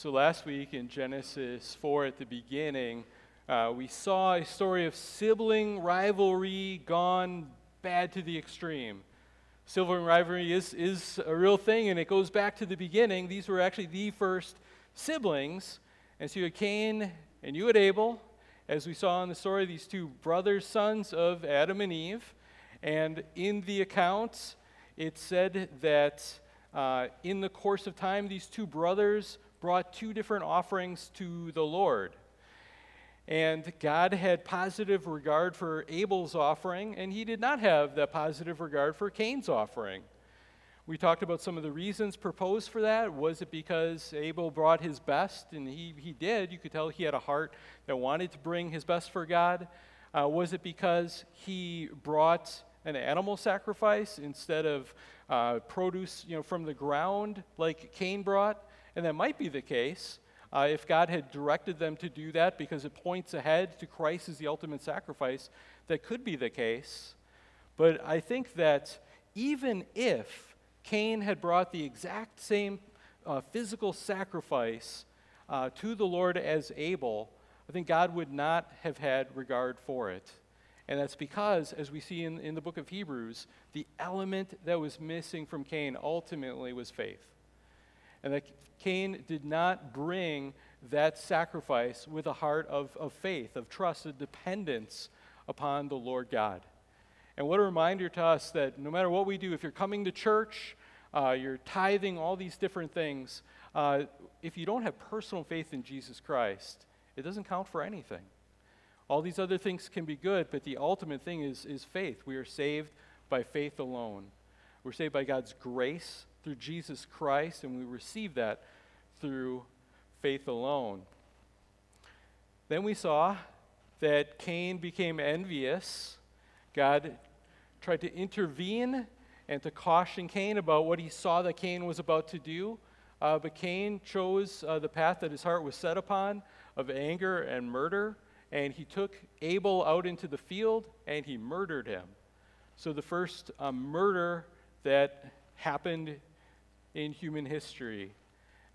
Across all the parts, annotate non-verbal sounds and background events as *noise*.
So last week in Genesis 4 at the beginning, uh, we saw a story of sibling rivalry gone bad to the extreme. Sibling rivalry is, is a real thing, and it goes back to the beginning. These were actually the first siblings. And so you had Cain and you had Abel, as we saw in the story, these two brothers, sons of Adam and Eve. And in the accounts, it said that uh, in the course of time, these two brothers brought two different offerings to the Lord. And God had positive regard for Abel's offering, and he did not have that positive regard for Cain's offering. We talked about some of the reasons proposed for that. Was it because Abel brought his best? And he, he did. You could tell he had a heart that wanted to bring his best for God. Uh, was it because he brought an animal sacrifice instead of uh, produce you know, from the ground like Cain brought? And that might be the case uh, if God had directed them to do that because it points ahead to Christ as the ultimate sacrifice. That could be the case. But I think that even if Cain had brought the exact same uh, physical sacrifice uh, to the Lord as Abel, I think God would not have had regard for it. And that's because, as we see in, in the book of Hebrews, the element that was missing from Cain ultimately was faith and that Cain did not bring that sacrifice with a heart of, of faith, of trust, of dependence upon the Lord God. And what a reminder to us that no matter what we do, if you're coming to church, uh, you're tithing, all these different things, uh, if you don't have personal faith in Jesus Christ, it doesn't count for anything. All these other things can be good, but the ultimate thing is, is faith. We are saved by faith alone. We're saved by God's grace through Jesus Christ, and we receive that through faith alone. Then we saw that Cain became envious. God tried to intervene and to caution Cain about what he saw that Cain was about to do. Uh, but Cain chose uh, the path that his heart was set upon of anger and murder, and he took Abel out into the field and he murdered him. So the first uh, murder that happened in human history.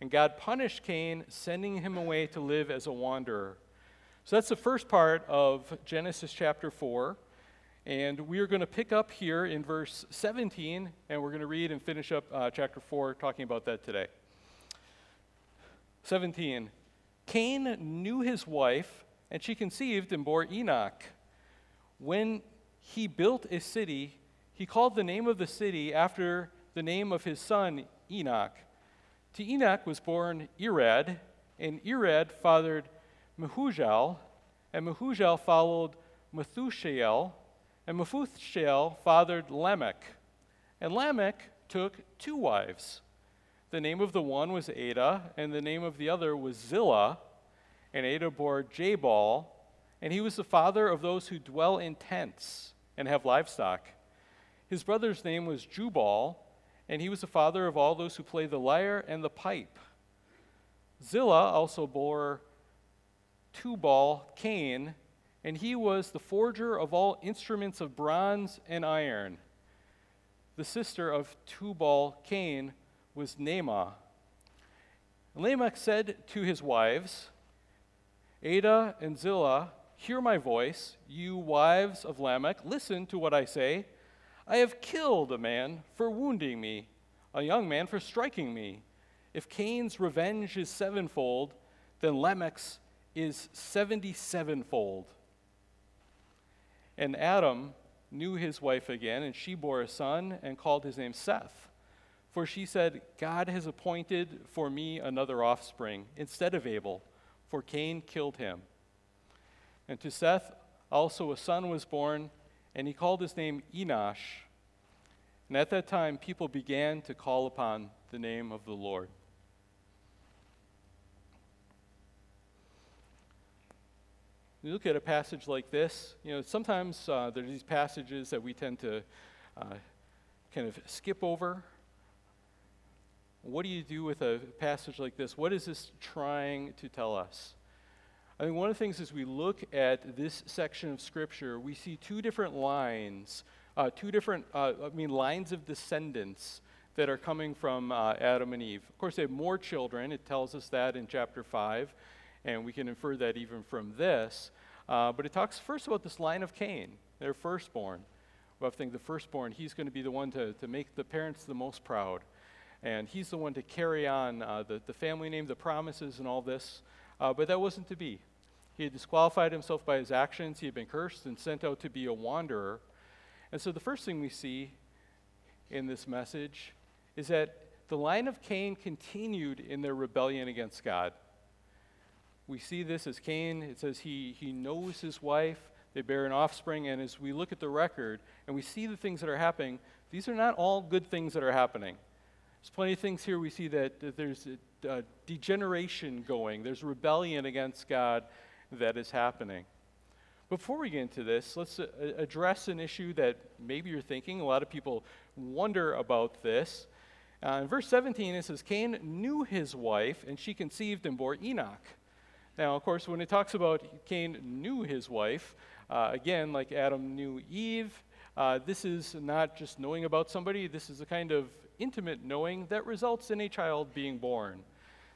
And God punished Cain, sending him away to live as a wanderer. So that's the first part of Genesis chapter 4. And we are going to pick up here in verse 17, and we're going to read and finish up uh, chapter 4, talking about that today. 17. Cain knew his wife, and she conceived and bore Enoch. When he built a city, he called the name of the city after the name of his son Enoch. To Enoch was born Irad, and Irad fathered Mehujael, and Mehujael followed Methushael, and Methushael fathered Lamech. And Lamech took two wives. The name of the one was Adah, and the name of the other was Zillah. And Adah bore Jabal, and he was the father of those who dwell in tents and have livestock. His brother's name was Jubal, and he was the father of all those who play the lyre and the pipe. Zillah also bore Tubal Cain, and he was the forger of all instruments of bronze and iron. The sister of Tubal Cain was Naamah. Lamech said to his wives, Adah and Zillah, hear my voice, you wives of Lamech, listen to what I say. I have killed a man for wounding me, a young man for striking me. If Cain's revenge is sevenfold, then Lamech's is seventy sevenfold. And Adam knew his wife again, and she bore a son and called his name Seth. For she said, God has appointed for me another offspring instead of Abel, for Cain killed him. And to Seth also a son was born and he called his name Enosh. And at that time, people began to call upon the name of the Lord. You look at a passage like this, you know, sometimes uh, there are these passages that we tend to uh, kind of skip over. What do you do with a passage like this? What is this trying to tell us? I think one of the things as we look at this section of Scripture, we see two different lines, uh, two different, uh, I mean, lines of descendants that are coming from uh, Adam and Eve. Of course, they have more children. It tells us that in chapter 5, and we can infer that even from this. Uh, but it talks first about this line of Cain, their firstborn. Well, I think the firstborn, he's going to be the one to, to make the parents the most proud. And he's the one to carry on uh, the, the family name, the promises, and all this. Uh, but that wasn't to be. He had disqualified himself by his actions. He had been cursed and sent out to be a wanderer. And so the first thing we see in this message is that the line of Cain continued in their rebellion against God. We see this as Cain, it says he, he knows his wife, they bear an offspring, and as we look at the record and we see the things that are happening, these are not all good things that are happening. There's plenty of things here we see that, that there's a degeneration going, there's rebellion against God that is happening. Before we get into this, let's uh, address an issue that maybe you're thinking. A lot of people wonder about this. Uh, in verse 17, it says, Cain knew his wife, and she conceived and bore Enoch. Now, of course, when it talks about Cain knew his wife, uh, again, like Adam knew Eve, uh, this is not just knowing about somebody, this is a kind of intimate knowing that results in a child being born.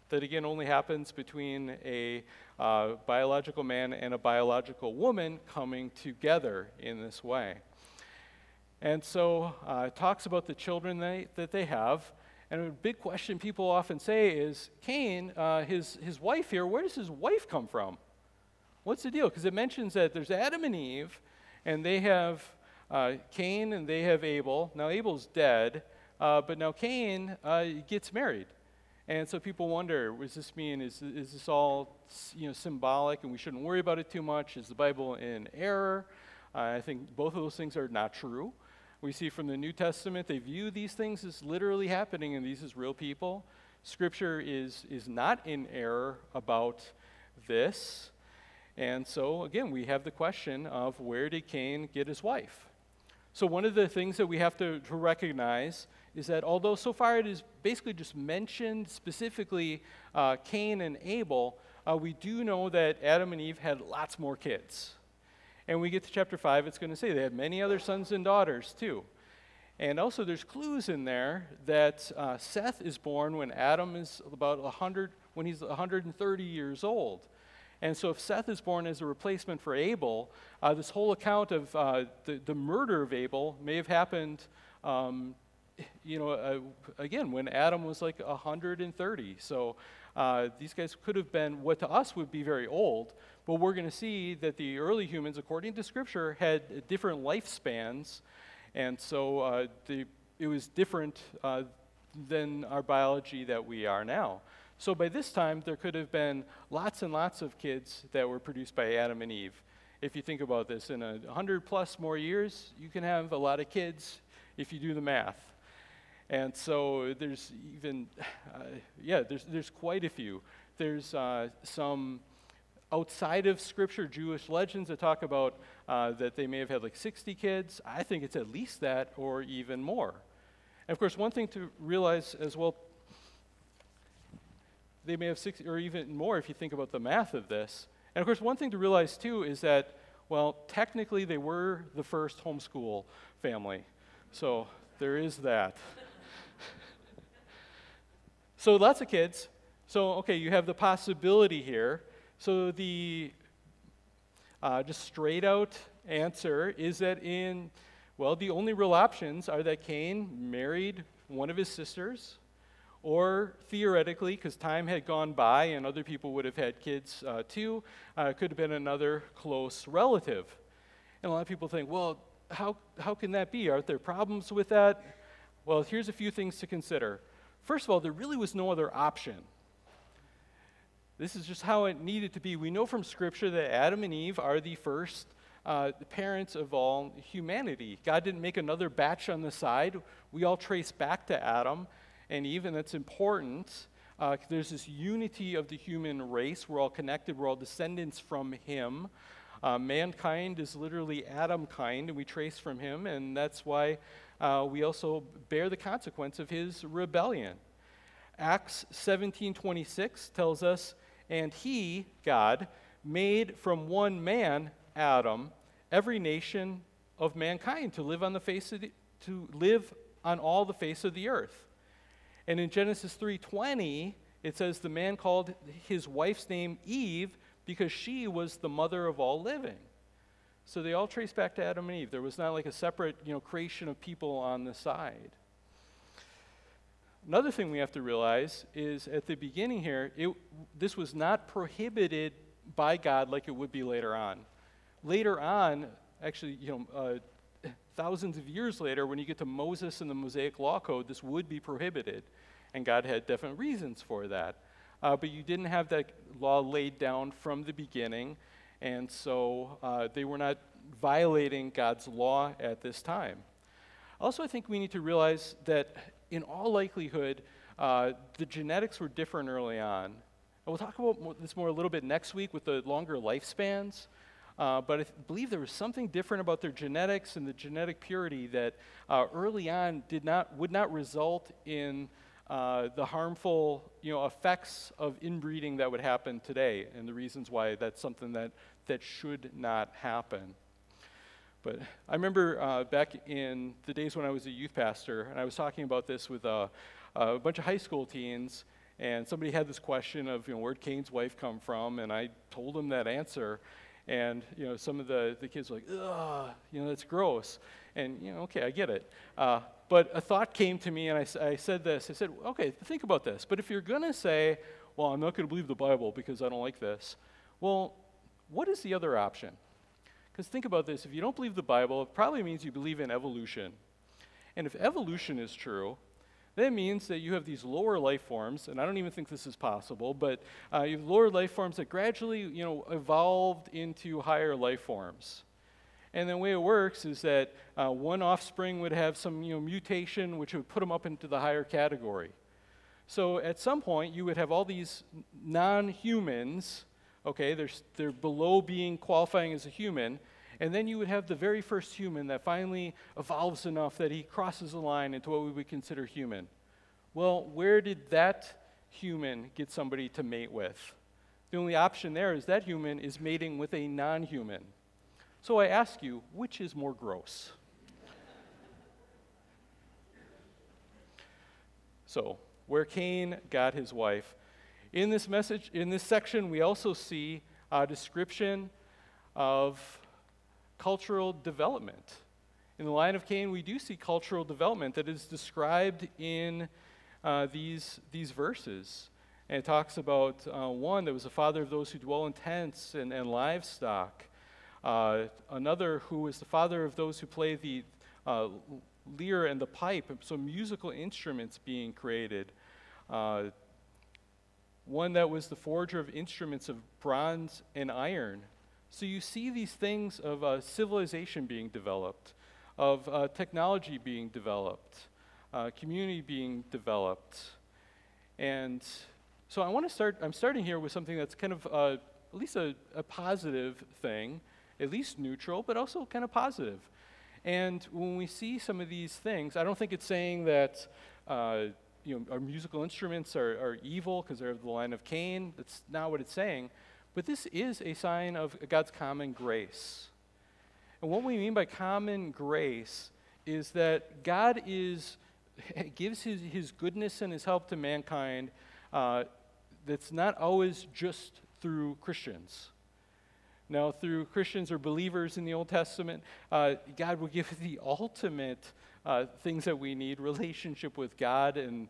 That again only happens between a uh, biological man and a biological woman coming together in this way. And so uh, it talks about the children they, that they have. And a big question people often say is Cain, uh, his, his wife here, where does his wife come from? What's the deal? Because it mentions that there's Adam and Eve, and they have uh, Cain and they have Abel. Now, Abel's dead, uh, but now Cain uh, gets married. And so people wonder, what does this mean? Is, is this all you know, symbolic and we shouldn't worry about it too much? Is the Bible in error? Uh, I think both of those things are not true. We see from the New Testament, they view these things as literally happening, and these as real people. Scripture is, is not in error about this. And so, again, we have the question of where did Cain get his wife? So, one of the things that we have to, to recognize is that although so far it is basically just mentioned specifically uh, Cain and Abel, uh, we do know that Adam and Eve had lots more kids. And we get to chapter 5, it's going to say they had many other sons and daughters too. And also, there's clues in there that uh, Seth is born when Adam is about 100, when he's 130 years old. And so, if Seth is born as a replacement for Abel, uh, this whole account of uh, the, the murder of Abel may have happened, um, you know, uh, again, when Adam was like 130. So, uh, these guys could have been what to us would be very old, but we're going to see that the early humans, according to Scripture, had different lifespans, and so uh, the, it was different uh, than our biology that we are now. So by this time, there could have been lots and lots of kids that were produced by Adam and Eve. If you think about this, in a 100 plus more years, you can have a lot of kids if you do the math. And so there's even, uh, yeah, there's, there's quite a few. There's uh, some outside of Scripture, Jewish legends that talk about uh, that they may have had like 60 kids. I think it's at least that or even more. And of course, one thing to realize as well, they may have 60 or even more if you think about the math of this. And of course, one thing to realize too is that, well, technically they were the first homeschool family. So there is that. So lots of kids. So, okay, you have the possibility here so the uh, just straight out answer is that in, well, the only real options are that Cain married one of his sisters, or theoretically, because time had gone by and other people would have had kids uh, too, uh, could have been another close relative. And a lot of people think, well, how, how can that be? Aren't there problems with that? Well, here's a few things to consider. First of all, there really was no other option. This is just how it needed to be. We know from Scripture that Adam and Eve are the first uh, parents of all humanity. God didn't make another batch on the side. We all trace back to Adam and Eve, and that's important. Uh, there's this unity of the human race. We're all connected, we're all descendants from Him. Uh, mankind is literally Adam kind, and we trace from him, and that's why uh, we also bear the consequence of his rebellion. Acts 17:26 tells us and he, God, made from one man, Adam, every nation of mankind to live on the face of the, to live on all the face of the earth. And in Genesis 3:20, it says the man called his wife's name Eve because she was the mother of all living. So they all trace back to Adam and Eve. There was not like a separate, you know, creation of people on the side. Another thing we have to realize is at the beginning here, it, this was not prohibited by God like it would be later on. Later on, actually, you know, uh, thousands of years later, when you get to Moses and the Mosaic Law Code, this would be prohibited, and God had definite reasons for that. Uh, but you didn't have that law laid down from the beginning, and so uh, they were not violating God's law at this time. Also, I think we need to realize that in all likelihood, uh, the genetics were different early on. And we'll talk about this more a little bit next week with the longer lifespans. Uh, but I th- believe there was something different about their genetics and the genetic purity that uh, early on did not, would not result in uh, the harmful you know, effects of inbreeding that would happen today, and the reasons why that's something that, that should not happen. But I remember uh, back in the days when I was a youth pastor, and I was talking about this with uh, a bunch of high school teens, and somebody had this question of, you know, where'd Cain's wife come from? And I told them that answer. And, you know, some of the, the kids were like, ugh, you know, that's gross. And, you know, okay, I get it. Uh, but a thought came to me, and I, I said this. I said, okay, think about this. But if you're going to say, well, I'm not going to believe the Bible because I don't like this, well, what is the other option? Because think about this if you don't believe the Bible, it probably means you believe in evolution. And if evolution is true, that means that you have these lower life forms, and I don't even think this is possible, but uh, you have lower life forms that gradually, you know, evolved into higher life forms. And the way it works is that uh, one offspring would have some, you know, mutation which would put them up into the higher category. So at some point, you would have all these non-humans, okay, they're, they're below being qualifying as a human, and then you would have the very first human that finally evolves enough that he crosses the line into what we would consider human. Well, where did that human get somebody to mate with? The only option there is that human is mating with a non human. So I ask you, which is more gross? so, where Cain got his wife. In this message, in this section, we also see a description of cultural development. In the line of Cain, we do see cultural development that is described in uh, these, these verses. And it talks about uh, one that was the father of those who dwell in tents and, and livestock, another who is the father of those who play the uh, lyre and the pipe, so musical instruments being created. Uh, one that was the forger of instruments of bronze and iron. So you see these things of uh, civilization being developed, of uh, technology being developed, uh, community being developed. And so I want to start, I'm starting here with something that's kind of uh, at least a, a positive thing, at least neutral, but also kind of positive. And when we see some of these things, I don't think it's saying that uh, you know, our musical instruments are, are evil because they're of the line of Cain. That's not what it's saying. But this is a sign of God's common grace. And what we mean by common grace is that God is, *laughs* gives his, his goodness and his help to mankind uh, that's not always just through Christians. Now, through Christians or believers in the Old Testament, uh, God will give *laughs* the ultimate uh, things that we need relationship with God. And,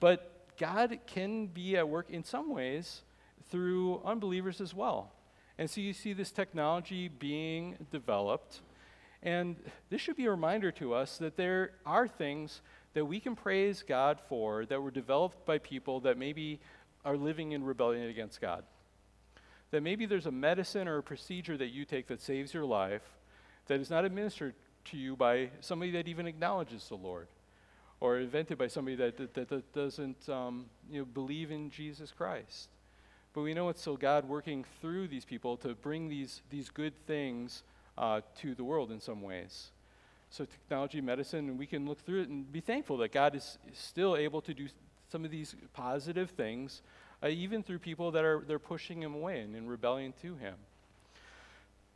but God can be at work in some ways through unbelievers as well. And so you see this technology being developed. And this should be a reminder to us that there are things that we can praise God for that were developed by people that maybe are living in rebellion against God. That maybe there's a medicine or a procedure that you take that saves your life that is not administered to you by somebody that even acknowledges the Lord or invented by somebody that, that, that doesn't um, you know, believe in Jesus Christ. But we know it's still God working through these people to bring these, these good things uh, to the world in some ways. So, technology, medicine, and we can look through it and be thankful that God is, still able to do some of these positive things, uh, even through people that are they're pushing Him away and in rebellion to Him.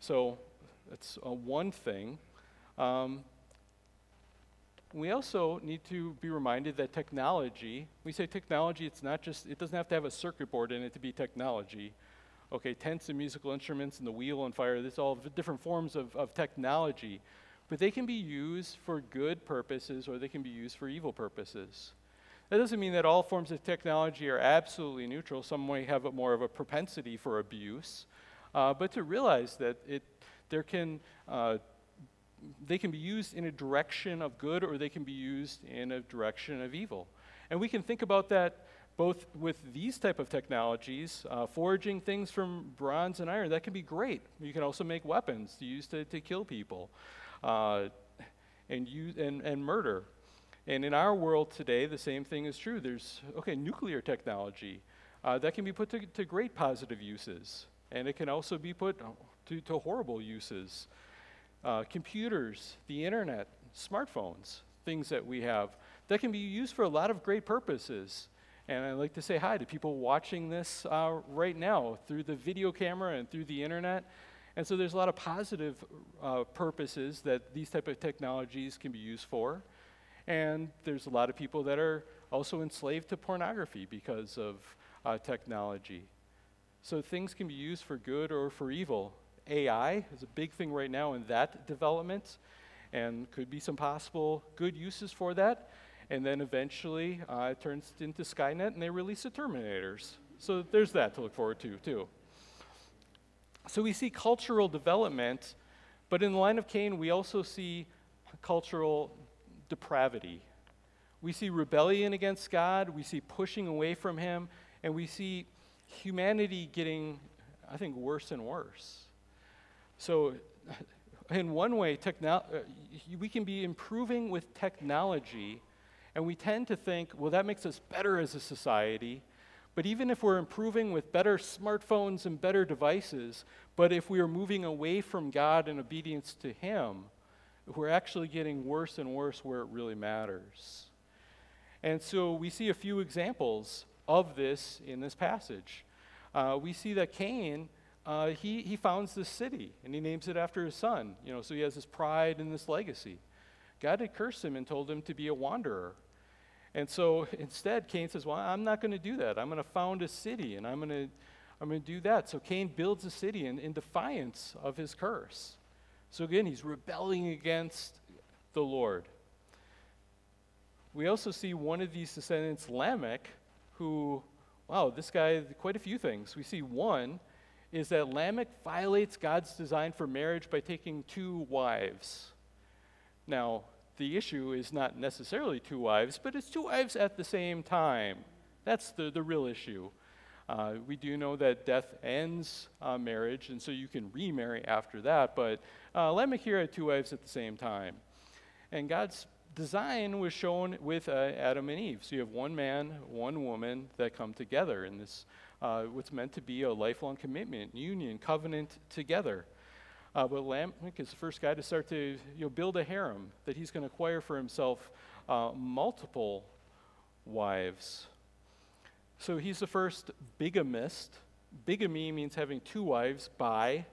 So, that's uh, one thing. Um, we also need to be reminded that technology, we say technology, it's not just, it doesn't have to have a circuit board in it to be technology. Okay, tents and musical instruments and the wheel and fire, this all different forms of, of technology. But they can be used for good purposes or they can be used for evil purposes. That doesn't mean that all forms of technology are absolutely neutral. Some may have more of a propensity for abuse. Uh, but to realize that it, there can uh, they can be used in a direction of good or they can be used in a direction of evil. And we can think about that both with these type of technologies, uh, forging things from bronze and iron, that can be great. You can also make weapons to use to, to kill people uh, and, use, and, and murder. And in our world today, the same thing is true. There's, okay, nuclear technology. Uh, that can be put to, to great positive uses. And it can also be put to, to horrible uses uh, computers, the internet, smartphones, things that we have that can be used for a lot of great purposes. And I'd like to say hi to people watching this uh, right now through the video camera and through the internet. And so there's a lot of positive uh, purposes that these type of technologies can be used for. And there's a lot of people that are also enslaved to pornography because of uh, technology. So things can be used for good or for evil. AI is a big thing right now in that development, and could be some possible good uses for that. And then eventually uh, it turns into Skynet and they release the Terminators. So there's that to look forward to, too. So we see cultural development, but in the line of Cain, we also see cultural depravity. We see rebellion against God, we see pushing away from Him, and we see humanity getting, I think, worse and worse. So, *laughs* in one way, techno- uh, we can be improving with technology, and we tend to think, well, that makes us better as a society. But even if we're improving with better smartphones and better devices, but if we are moving away from God and obedience to Him, we're actually getting worse and worse where it really matters. And so we see a few examples of this in this passage. Uh, we see that Cain uh, he, he founds this city and he names it after his son. You know, so he has this pride and this legacy. God had cursed him and told him to be a wanderer. And so instead, Cain says, Well, I'm not going to do that. I'm going to found a city and I'm going to I'm going to do that. So Cain builds a city in, in defiance of his curse. So again, he's rebelling against the Lord. We also see one of these descendants, Lamech, who, wow, this guy, quite a few things. We see one, is that Lamech violates God's design for marriage by taking two wives. Now, the issue is not necessarily two wives, but it's two wives at the same time. That's the, the real issue. Uh, we do know that death ends uh, marriage, and so you can remarry after that, but uh, Lamech had two wives at the same time. And God's design was shown with uh, Adam and Eve. So you have one man, one woman that come together in this uh, what's meant to be a lifelong commitment, union, covenant together. Uh, but Lamech is the first guy to start to you know, build a harem that he's going to acquire for himself uh, multiple wives. So he's the first bigamist. Bigamy means having two wives by.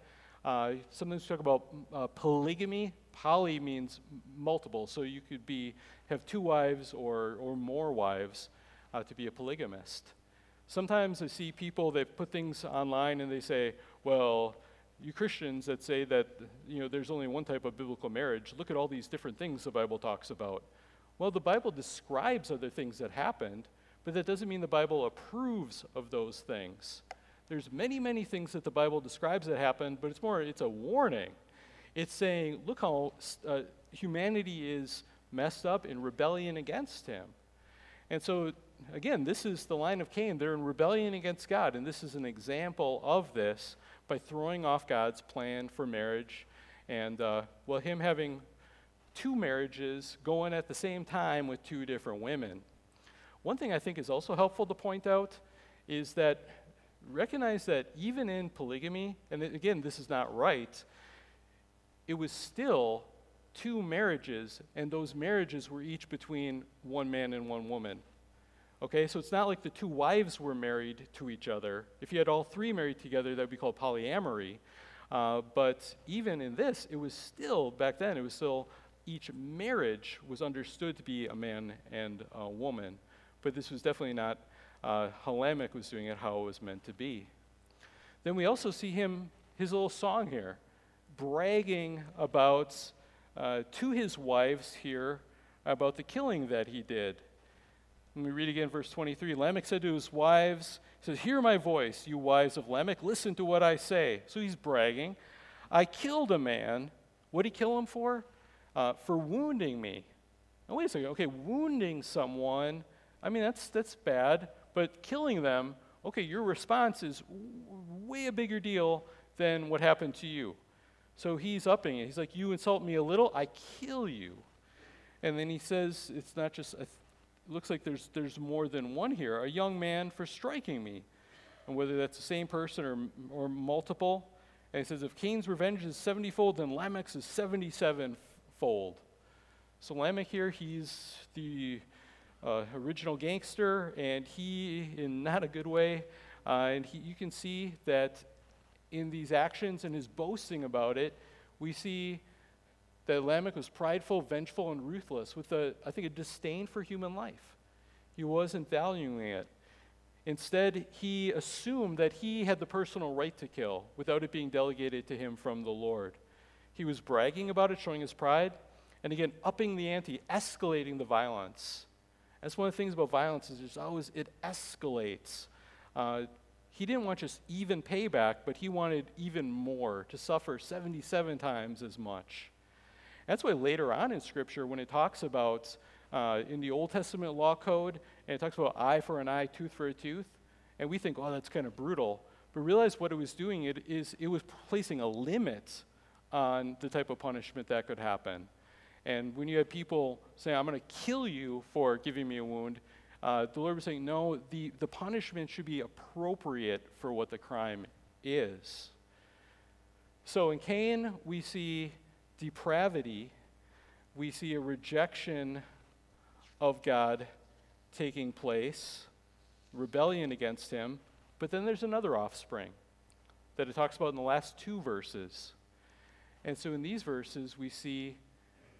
Uh, sometimes we talk about uh, polygamy. Poly means multiple, so you could be have two wives or, or more wives uh, to be a polygamist. Sometimes I see people that put things online and they say, well, you Christians that say that you know there's only one type of biblical marriage, look at all these different things the Bible talks about. Well, the Bible describes other things that happened, but that doesn't mean the Bible approves of those things. There's many, many things that the Bible describes that happened, but it's more, it's a warning. It's saying, look how uh, humanity is messed up in rebellion against him. And so again, this is the line of Cain. They're in rebellion against God, and this is an example of this by throwing off God's plan for marriage. And, uh, well, him having two marriages going at the same time with two different women. One thing I think is also helpful to point out is that recognize that even in polygamy, and again, this is not right, it was still two marriages, and those marriages were each between one man and one woman. Okay, so it's not like the two wives were married to each other. If you had all three married together, that would be called polyamory. Uh, but even in this, it was still, back then, it was still each marriage was understood to be a man and a woman, but this was definitely not uh, how Lamech was doing it, how it was meant to be. Then we also see him, his little song here, bragging about uh, to his wives here about the killing that he did. When we read again verse 23, Lamech said to his wives, he says, Hear my voice, you wives of Lamech, listen to what I say. So he's bragging. I killed a man. What did he kill him for? Uh, for wounding me. Now, wait a second. Okay, wounding someone, I mean, that's, that's bad, but killing them, okay, your response is way a bigger deal than what happened to you. So he's upping it. He's like, You insult me a little, I kill you. And then he says, It's not just, it looks like there's, there's more than one here. A young man for striking me. And whether that's the same person or, or multiple. And he says, If Cain's revenge is 70 fold, then Lamech's is 77 fold. So Lamech here, he's the uh, original gangster, and he, in not a good way, uh, and he, you can see that in these actions and his boasting about it, we see that Lamech was prideful, vengeful, and ruthless with, a, I think, a disdain for human life. He wasn't valuing it. Instead, he assumed that he had the personal right to kill without it being delegated to him from the Lord. He was bragging about it, showing his pride, and again, upping the ante, escalating the violence. That's one of the things about violence is there's always, it escalates. Uh, he didn't want just even payback, but he wanted even more, to suffer 77 times as much. That's why later on in Scripture, when it talks about uh, in the Old Testament law code, and it talks about eye for an eye, tooth for a tooth, and we think, oh, that's kind of brutal. But realize what it was doing, it, is, it was placing a limit on the type of punishment that could happen. And when you have people saying, I'm going to kill you for giving me a wound, uh, the Lord was saying, no, the, the punishment should be appropriate for what the crime is. So in Cain, we see depravity, we see a rejection of God taking place, rebellion against him, but then there's another offspring that it talks about in the last two verses. And so in these verses, we see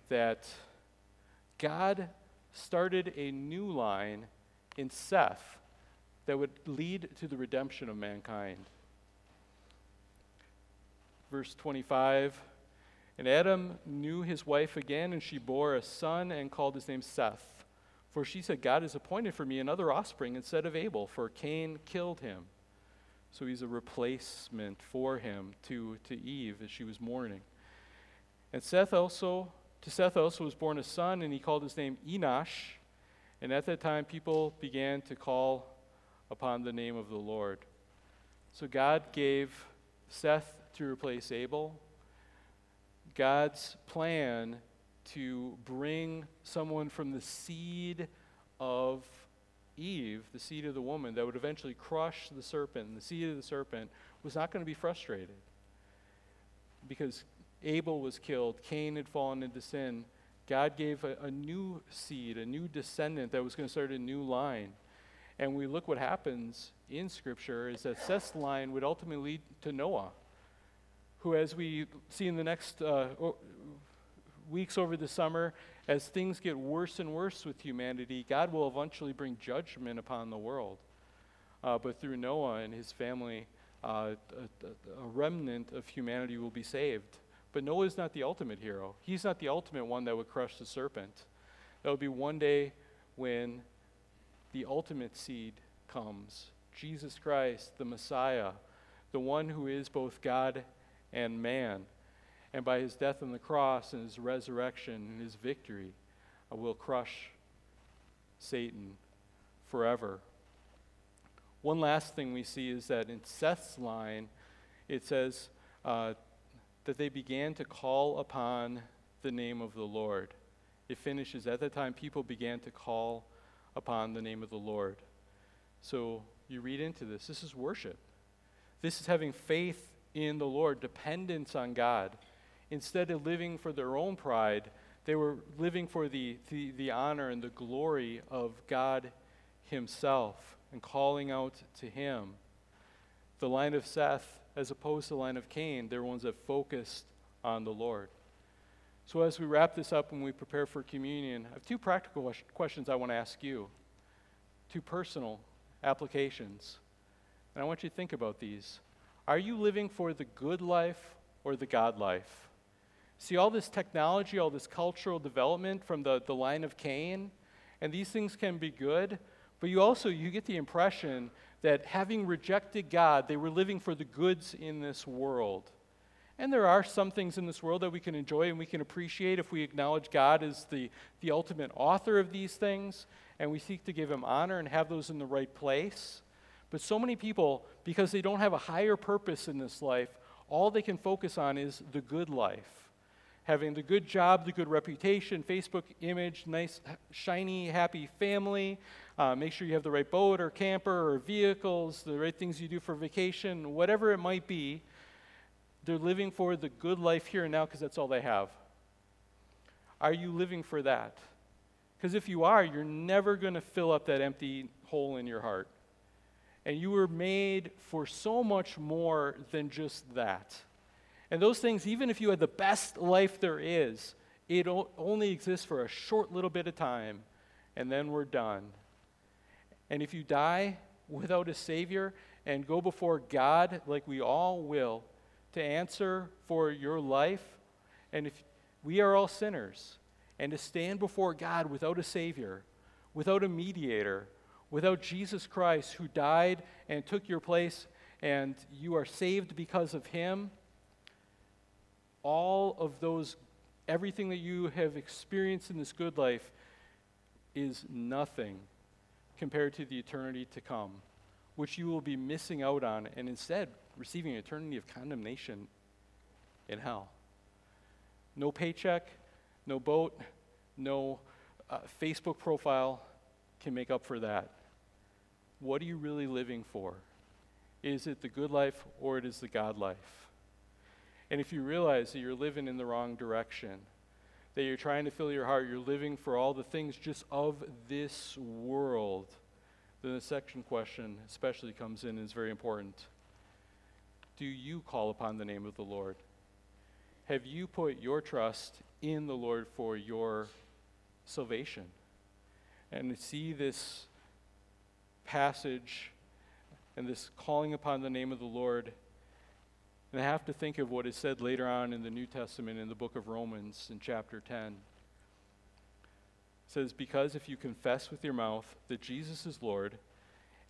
that God started a new line in Seth that would lead to the redemption of mankind. Verse 25 And Adam knew his wife again, and she bore a son and called his name Seth. For she said, God has appointed for me another offspring instead of Abel, for Cain killed him. So he's a replacement for him to, to Eve as she was mourning. And Seth also to Seth also was born a son, and he called his name Enosh. And at that time, people began to call upon the name of the Lord. So God gave Seth to replace Abel. God's plan to bring someone from the seed of Eve, the seed of the woman, that would eventually crush the serpent, the seed of the serpent, was not going to be frustrated. Because Abel was killed, Cain had fallen into sin, God gave a, a new seed, a new descendant that was going to start a new line. And we look what happens in Scripture is that Seth's line would ultimately lead to Noah, who, as we see in the next uh, weeks over the summer, as things get worse and worse with humanity, God will eventually bring judgment upon the world. Uh, but through Noah and his family, uh, a, a remnant of humanity will be saved. But Noah is not the ultimate hero. He's not the ultimate one that would crush the serpent. That would be one day when the ultimate seed comes Jesus Christ, the Messiah, the one who is both God and man. And by his death on the cross and his resurrection and his victory, I will crush Satan forever. One last thing we see is that in Seth's line, it says, uh, that they began to call upon the name of the Lord. It finishes, at that time, people began to call upon the name of the Lord. So you read into this. This is worship. This is having faith in the Lord, dependence on God. Instead of living for their own pride, they were living for the, the, the honor and the glory of God Himself and calling out to Him. The line of Seth as opposed to the line of Cain, they're ones that focused on the Lord. So, as we wrap this up and we prepare for communion, I have two practical questions I want to ask you, two personal applications. And I want you to think about these. Are you living for the good life or the God life? See, all this technology, all this cultural development from the, the line of Cain, and these things can be good, but you also you get the impression that having rejected God, they were living for the goods in this world. And there are some things in this world that we can enjoy and we can appreciate if we acknowledge God as the, the ultimate author of these things and we seek to give Him honor and have those in the right place. But so many people, because they don't have a higher purpose in this life, all they can focus on is the good life. Having the good job, the good reputation, Facebook image, nice, shiny, happy family. Uh, make sure you have the right boat or camper or vehicles, the right things you do for vacation, whatever it might be. They're living for the good life here and now because that's all they have. Are you living for that? Because if you are, you're never going to fill up that empty hole in your heart. And you were made for so much more than just that. And those things, even if you had the best life there is, it only exists for a short little bit of time, and then we're done. And if you die without a Savior and go before God, like we all will, to answer for your life. And if we are all sinners, and to stand before God without a Savior, without a mediator, without Jesus Christ who died and took your place, and you are saved because of Him, all of those, everything that you have experienced in this good life is nothing compared to the eternity to come, which you will be missing out on, and instead receiving an eternity of condemnation in hell. No paycheck, no boat, no uh, Facebook profile can make up for that. What are you really living for? Is it the good life or it is the God life? And if you realize that you're living in the wrong direction, that you're trying to fill your heart, you're living for all the things just of this world, then the second question especially comes in and is very important do you call upon the name of the Lord? Have you put your trust in the Lord for your salvation? And to see this passage and this calling upon the name of the Lord, and I have to think of what is said later on in the New Testament in the book of Romans in chapter 10. It says, Because if you confess with your mouth that Jesus is Lord,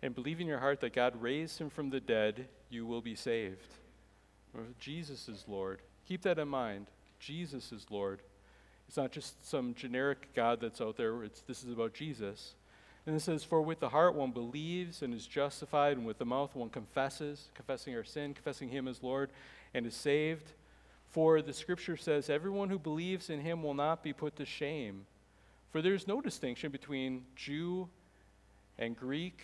and believe in your heart that God raised him from the dead, you will be saved. Jesus is Lord. Keep that in mind. Jesus is Lord. It's not just some generic God that's out there. It's, this is about Jesus. And it says, For with the heart one believes and is justified, and with the mouth one confesses, confessing our sin, confessing him as Lord, and is saved. For the scripture says, Everyone who believes in him will not be put to shame. For there is no distinction between Jew and Greek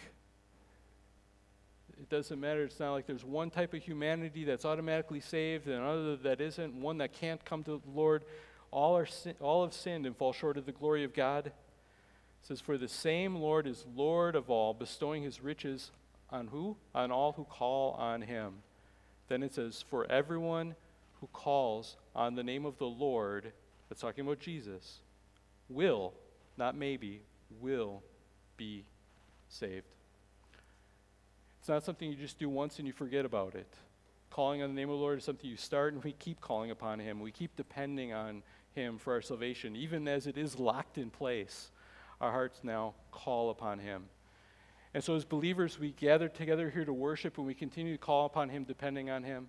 it doesn't matter. It's not like there's one type of humanity that's automatically saved and another that isn't, one that can't come to the Lord. All, are sin- all have sinned and fall short of the glory of God. Says, For the same Lord is Lord of all, bestowing his riches on who? On all who call on him. Then it says, For everyone who calls on the name of the Lord, that's talking about Jesus, will, not maybe, will be saved. It's not something you just do once and you forget about it. Calling on the name of the Lord is something you start and we keep calling upon Him. We keep depending on Him for our salvation. Even as it is locked in place, our hearts now call upon Him. And so, as believers, we gather together here to worship and we continue to call upon Him, depending on Him.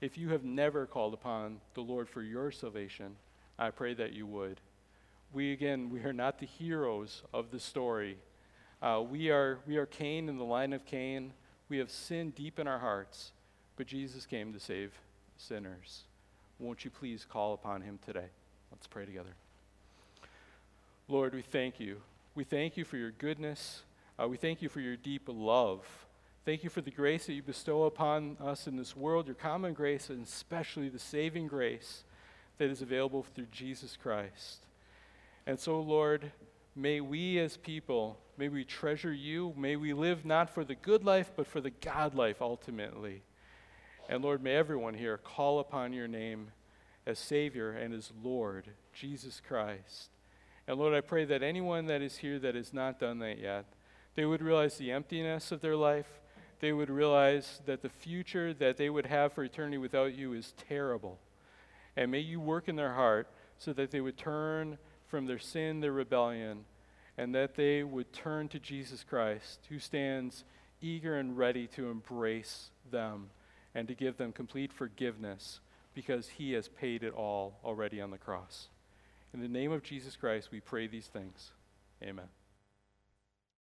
If you have never called upon the Lord for your salvation, I pray that you would. We, again, we are not the heroes of the story. Uh, we, are, we are Cain in the line of Cain. We have sin deep in our hearts, but Jesus came to save sinners. Won't you please call upon him today? Let's pray together. Lord, we thank you. We thank you for your goodness. Uh, we thank you for your deep love. Thank you for the grace that you bestow upon us in this world, your common grace, and especially the saving grace that is available through Jesus Christ. And so, Lord, may we as people May we treasure you. May we live not for the good life, but for the God life ultimately. And Lord, may everyone here call upon your name as Savior and as Lord, Jesus Christ. And Lord, I pray that anyone that is here that has not done that yet, they would realize the emptiness of their life. They would realize that the future that they would have for eternity without you is terrible. And may you work in their heart so that they would turn from their sin, their rebellion, and that they would turn to Jesus Christ, who stands eager and ready to embrace them and to give them complete forgiveness because he has paid it all already on the cross. In the name of Jesus Christ, we pray these things. Amen.